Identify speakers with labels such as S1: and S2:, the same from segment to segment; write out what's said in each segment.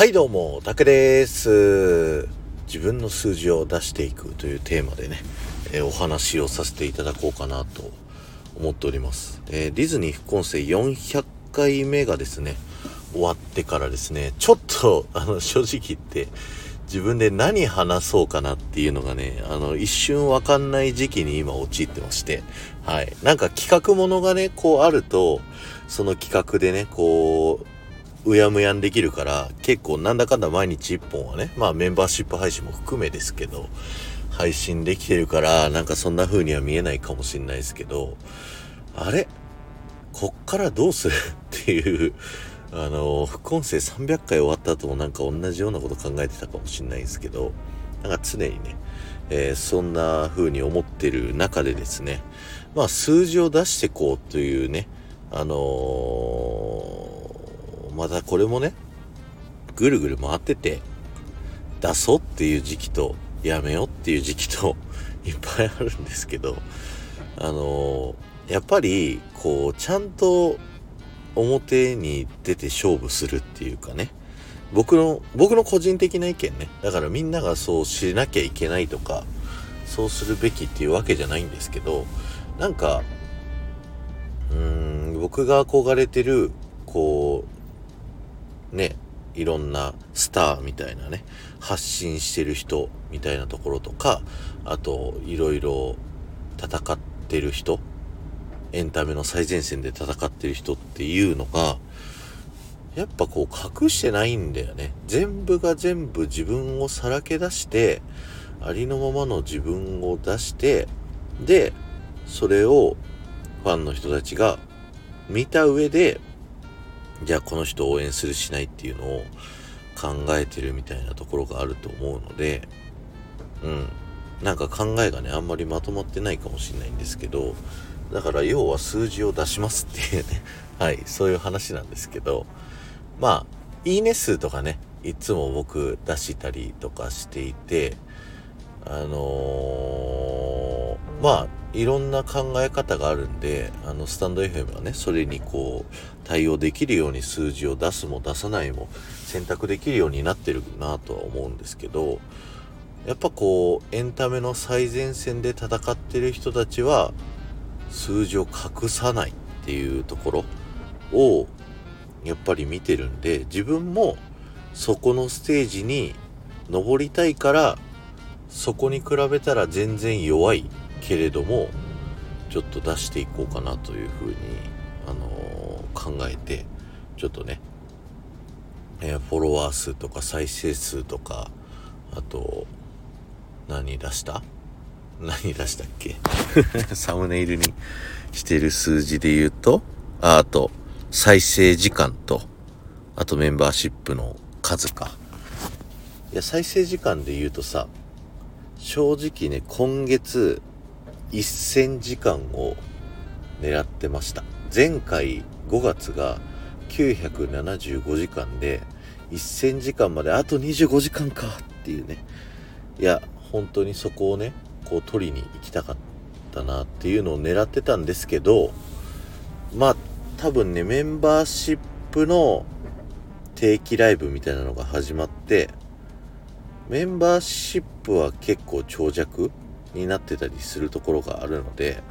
S1: はいどうも、たけです。自分の数字を出していくというテーマでね、えーお話をさせていただこうかなと思っております。えーディズニー副音声400回目がですね、終わってからですね、ちょっと、あの、正直言って、自分で何話そうかなっていうのがね、あの、一瞬わかんない時期に今陥ってまして、はい。なんか企画ものがね、こうあると、その企画でね、こう、うやむやんできるから、結構なんだかんだ毎日1本はね、まあメンバーシップ配信も含めですけど、配信できてるから、なんかそんな風には見えないかもしれないですけど、あれ？こっからどうする？っていう、あの、副音声300回終わった後もなんか同じようなこと考えてたかもしれないですけど、なんか常にね、えーそんな風に思ってる中でですね、まあ数字を出してこうというね、あのーまたこれもね、ぐるぐる回ってて、出そうっていう時期と、やめようっていう時期と、いっぱいあるんですけど、あのーやっぱり、こう、ちゃんと表に出て勝負するっていうかね、僕の、僕の個人的な意見ね、だからみんながそうしなきゃいけないとか、そうするべきっていうわけじゃないんですけど、なんか、うーん、僕が憧れてる、こう、ね、いろんなスターみたいなね、発信してる人みたいなところとか、あと、いろいろ戦ってる人、エンタメの最前線で戦ってる人っていうのが、やっぱこう隠してないんだよね。全部が全部自分をさらけ出して、ありのままの自分を出して、で、それをファンの人たちが見た上で、じゃあこの人を応援するしないっていうのを考えてるみたいなところがあると思うので、うん。なんか考えがね、あんまりまとまってないかもしれないんですけど、だから要は数字を出しますっていうね、はい、そういう話なんですけど、まあ、いいね数とかね、いつも僕出したりとかしていて、あのーまあ、いろんな考え方があるんで、あの、スタンド FM はね、それにこう、対応できるように数字を出すも出さないも選択できるようになってるなとは思うんですけど、やっぱこう、エンタメの最前線で戦ってる人たちは、数字を隠さないっていうところを、やっぱり見てるんで、自分もそこのステージに登りたいから、そこに比べたら全然弱いけれども、ちょっと出していこうかなというふうに、あのー考えて、ちょっとね、えーフォロワー数とか再生数とか、あと、何出した？何出したっけ？サムネイルにしてる数字で言うと、ああと、再生時間と、あとメンバーシップの数か。いや、再生時間で言うとさ、正直ね、今月、1000時間を狙ってました。前回5月が975時間で、1000時間まであと25時間かっていうね。いや、本当にそこをね、こう取りに行きたかったなっていうのを狙ってたんですけど、まあ、多分ね、メンバーシップの定期ライブみたいなのが始まって、メンバーシップは結構長尺になってたりするところがあるので、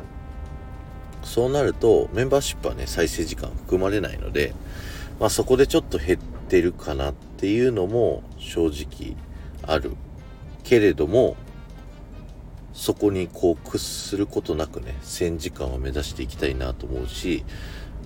S1: そうなると、メンバーシップはね、再生時間含まれないので、まあそこでちょっと減ってるかなっていうのも正直ある。けれども、そこにこう屈することなくね、1000時間を目指していきたいなと思うし、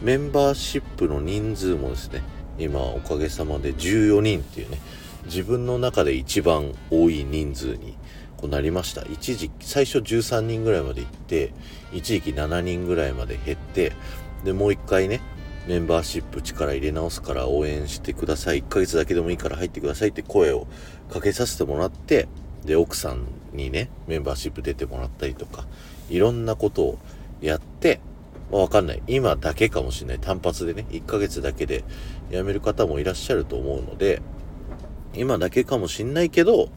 S1: メンバーシップの人数もですね、今おかげさまで14人っていうね、自分の中で一番多い人数にこうなりました。一時期、最初13人ぐらいまで行って、一時期7人ぐらいまで減って、で、もう一回ね、メンバーシップ力入れ直すから応援してください。1ヶ月だけでもいいから入ってくださいって声をかけさせてもらって、で、奥さんにね、メンバーシップ出てもらったりとか、いろんなことをやって、まあ、わかんない。今だけかもしれない。単発でね、1ヶ月だけで辞める方もいらっしゃると思うので、今だけかもしんないけど、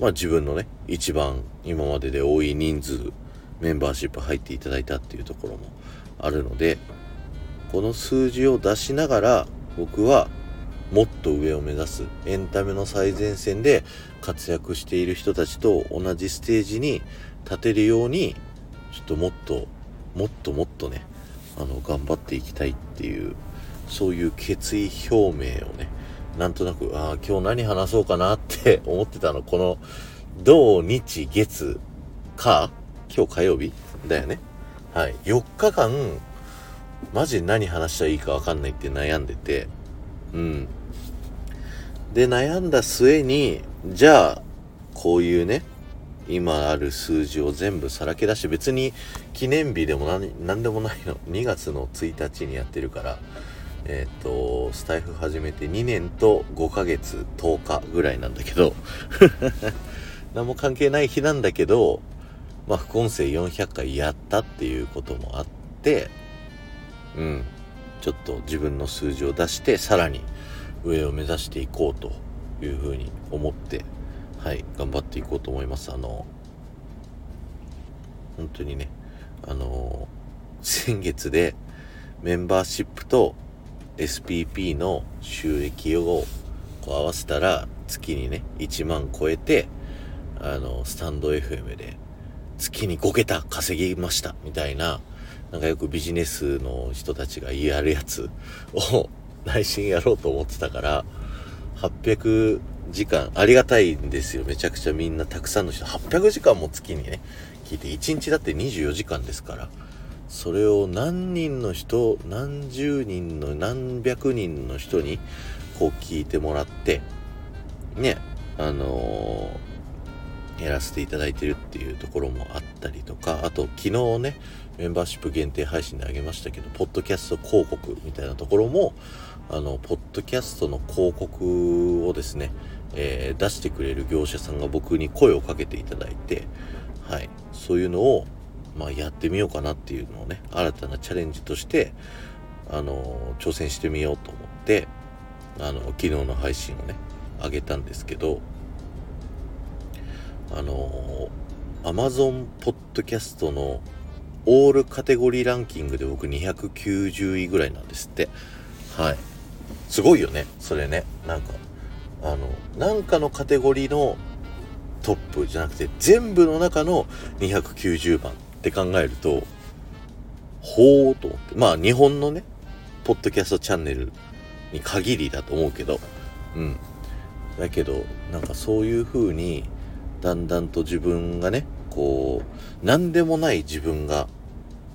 S1: まあ自分のね、一番今までで多い人数、メンバーシップ入っていただいたっていうところもあるので、この数字を出しながら、僕はもっと上を目指すエンタメの最前線で活躍している人たちと同じステージに立てるようにちょっともっともっともっとねあの頑張っていきたいっていうそういう決意表明をねなんとなくああ今日何話そうかなって 思ってたのこの土日月か今日火曜日？だよね。はい。4日間マジ何話したらいいかわかんないって悩んでて。うん。で悩んだ末にじゃあこういうね今ある数字を全部さらけ出して別に記念日でも何何でもないの。2月の1日にやってるから。えっ、ー、とスタイフ始めて2年と5ヶ月10日ぐらいなんだけど 何も関係ない日なんだけどまあ副音声400回やったっていうこともあってうんちょっと自分の数字を出してさらに上を目指していこうというふうに思ってはい頑張っていこうと思います。あの本当にねあの先月でメンバーシップと SPP の収益をこう合わせたら月にね1万超えてあのスタンド FM で月に5桁稼ぎましたみたいななんかよくビジネスの人たちがやるやつを内心やろうと思ってたから800時間、ありがたいんですよ。めちゃくちゃみんなたくさんの人、800時間も月にね、聞いて、1日だって24時間ですから、それを何人の人、何十人の、何百人の人に、こう聞いてもらって、ね、あのー、やらせていただいてるっていうところもあったりとか、あと昨日ね、メンバーシップ限定配信であげましたけど、ポッドキャスト広告みたいなところも、あの、ポッドキャストの広告をですね、えー、出してくれる業者さんが僕に声をかけていただいて、はい、そういうのを、まあ、やってみようかなっていうのをね、新たなチャレンジとして、あの、挑戦してみようと思って、あの、昨日の配信をね、上げたんですけど、あの、Amazon ポッドキャストのオールカテゴリーランキングで僕290位ぐらいなんですって。はい。すごいよね、それね。なんか、あの、なんかのカテゴリーのトップじゃなくて、全部の中の290番って考えると、ほーと思って。まあ、日本のね、ポッドキャストチャンネルに限りだと思うけど、うん。だけど、なんかそういう風に、だんだんと自分がね、こう、何でもない自分が、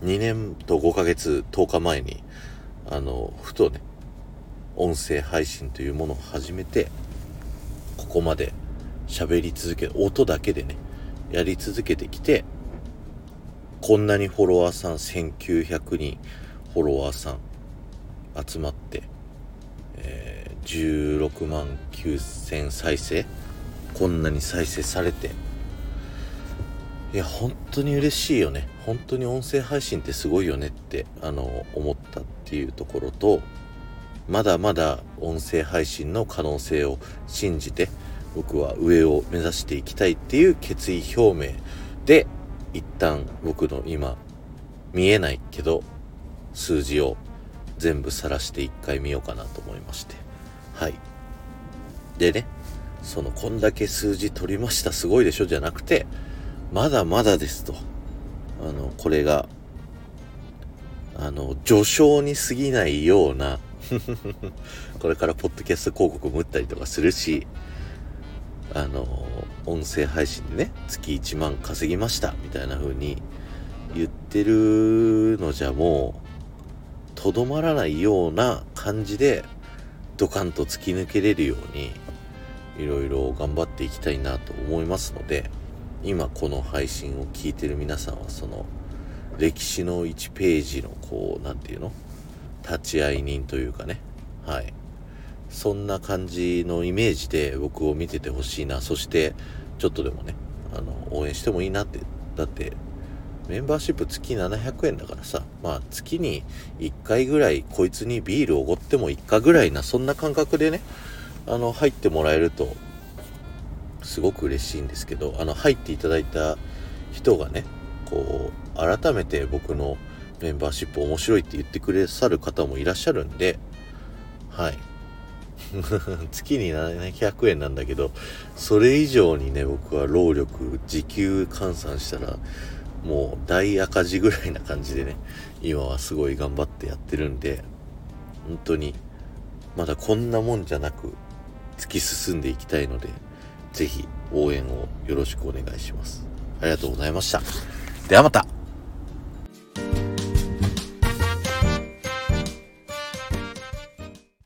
S1: 2年と5ヶ月10日前に、あの、ふとね、音声配信というものを始めて、ここまで喋り続け、音だけでね、やり続けてきて、こんなにフォロワーさん1900人フォロワーさん集まって、えー、16万9000再生こんなに再生されて。いや本当に嬉しいよね。本当に音声配信ってすごいよねってあの思ったっていうところとまだまだ音声配信の可能性を信じて僕は上を目指していきたいっていう決意表明で一旦僕の今見えないけど数字を全部晒して一回見ようかなと思いまして。はい。でねそのこんだけ数字取りました。すごいでしょ？じゃなくてまだまだですと。あのこれがあの序章に過ぎないような これからポッドキャスト広告も打ったりとかするし、あの、音声配信でね、月1万稼ぎました、みたいな風に言ってるのじゃもう、とどまらないような感じで、ドカンと突き抜けれるように、いろいろ頑張っていきたいなと思いますので、今この配信を聞いてる皆さんは、その、歴史の1ページのこう、何て言うの？立ち会い人というかね、はい。そんな感じのイメージで僕を見ててほしいな。そして、ちょっとでもね、あの、応援してもいいなって。だって、メンバーシップ月700円だからさ、まあ月に1回ぐらいこいつにビールおごってもいっかぐらいな、そんな感覚でね、あの、入ってもらえると、すごく嬉しいんですけど、あの、入っていただいた人がね、こう、改めて僕のメンバーシップ面白いって言ってくれさる方もいらっしゃるんで、はい。月に700円なんだけど、それ以上にね、僕は労力、時給換算したら、もう大赤字ぐらいな感じでね、今はすごい頑張ってやってるんで、本当に、まだこんなもんじゃなく、突き進んでいきたいので、ぜひ応援をよろしくお願いします。ありがとうございました。ではまた